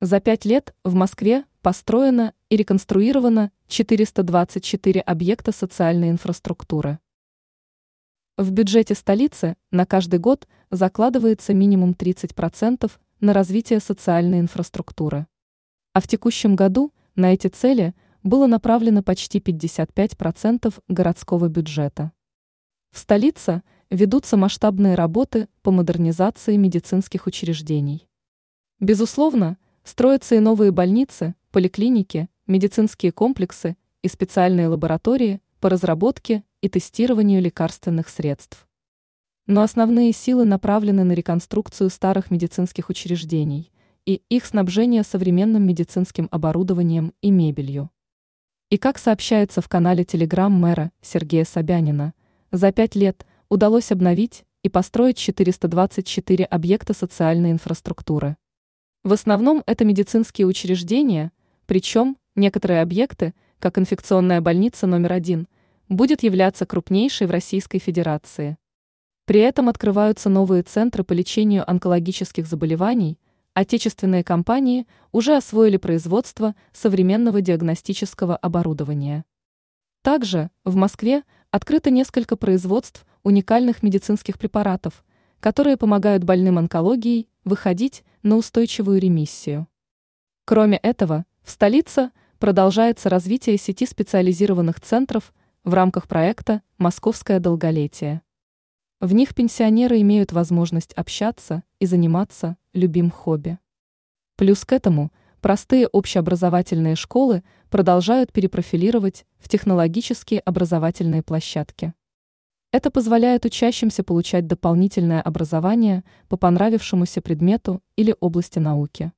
За пять лет в Москве построено и реконструировано 424 объекта социальной инфраструктуры. В бюджете столицы на каждый год закладывается минимум 30% на развитие социальной инфраструктуры. А в текущем году на эти цели было направлено почти 55% городского бюджета. В столице ведутся масштабные работы по модернизации медицинских учреждений. Безусловно, строятся и новые больницы, поликлиники, медицинские комплексы и специальные лаборатории по разработке и тестированию лекарственных средств. Но основные силы направлены на реконструкцию старых медицинских учреждений и их снабжение современным медицинским оборудованием и мебелью. И как сообщается в канале Телеграм мэра Сергея Собянина, за пять лет удалось обновить и построить 424 объекта социальной инфраструктуры. В основном это медицинские учреждения, причем некоторые объекты, как инфекционная больница номер один – будет являться крупнейшей в Российской Федерации. При этом открываются новые центры по лечению онкологических заболеваний, отечественные компании уже освоили производство современного диагностического оборудования. Также в Москве открыто несколько производств уникальных медицинских препаратов, которые помогают больным онкологией выходить на устойчивую ремиссию. Кроме этого, в столице продолжается развитие сети специализированных центров в рамках проекта «Московское долголетие». В них пенсионеры имеют возможность общаться и заниматься любим хобби. Плюс к этому простые общеобразовательные школы продолжают перепрофилировать в технологические образовательные площадки. Это позволяет учащимся получать дополнительное образование по понравившемуся предмету или области науки.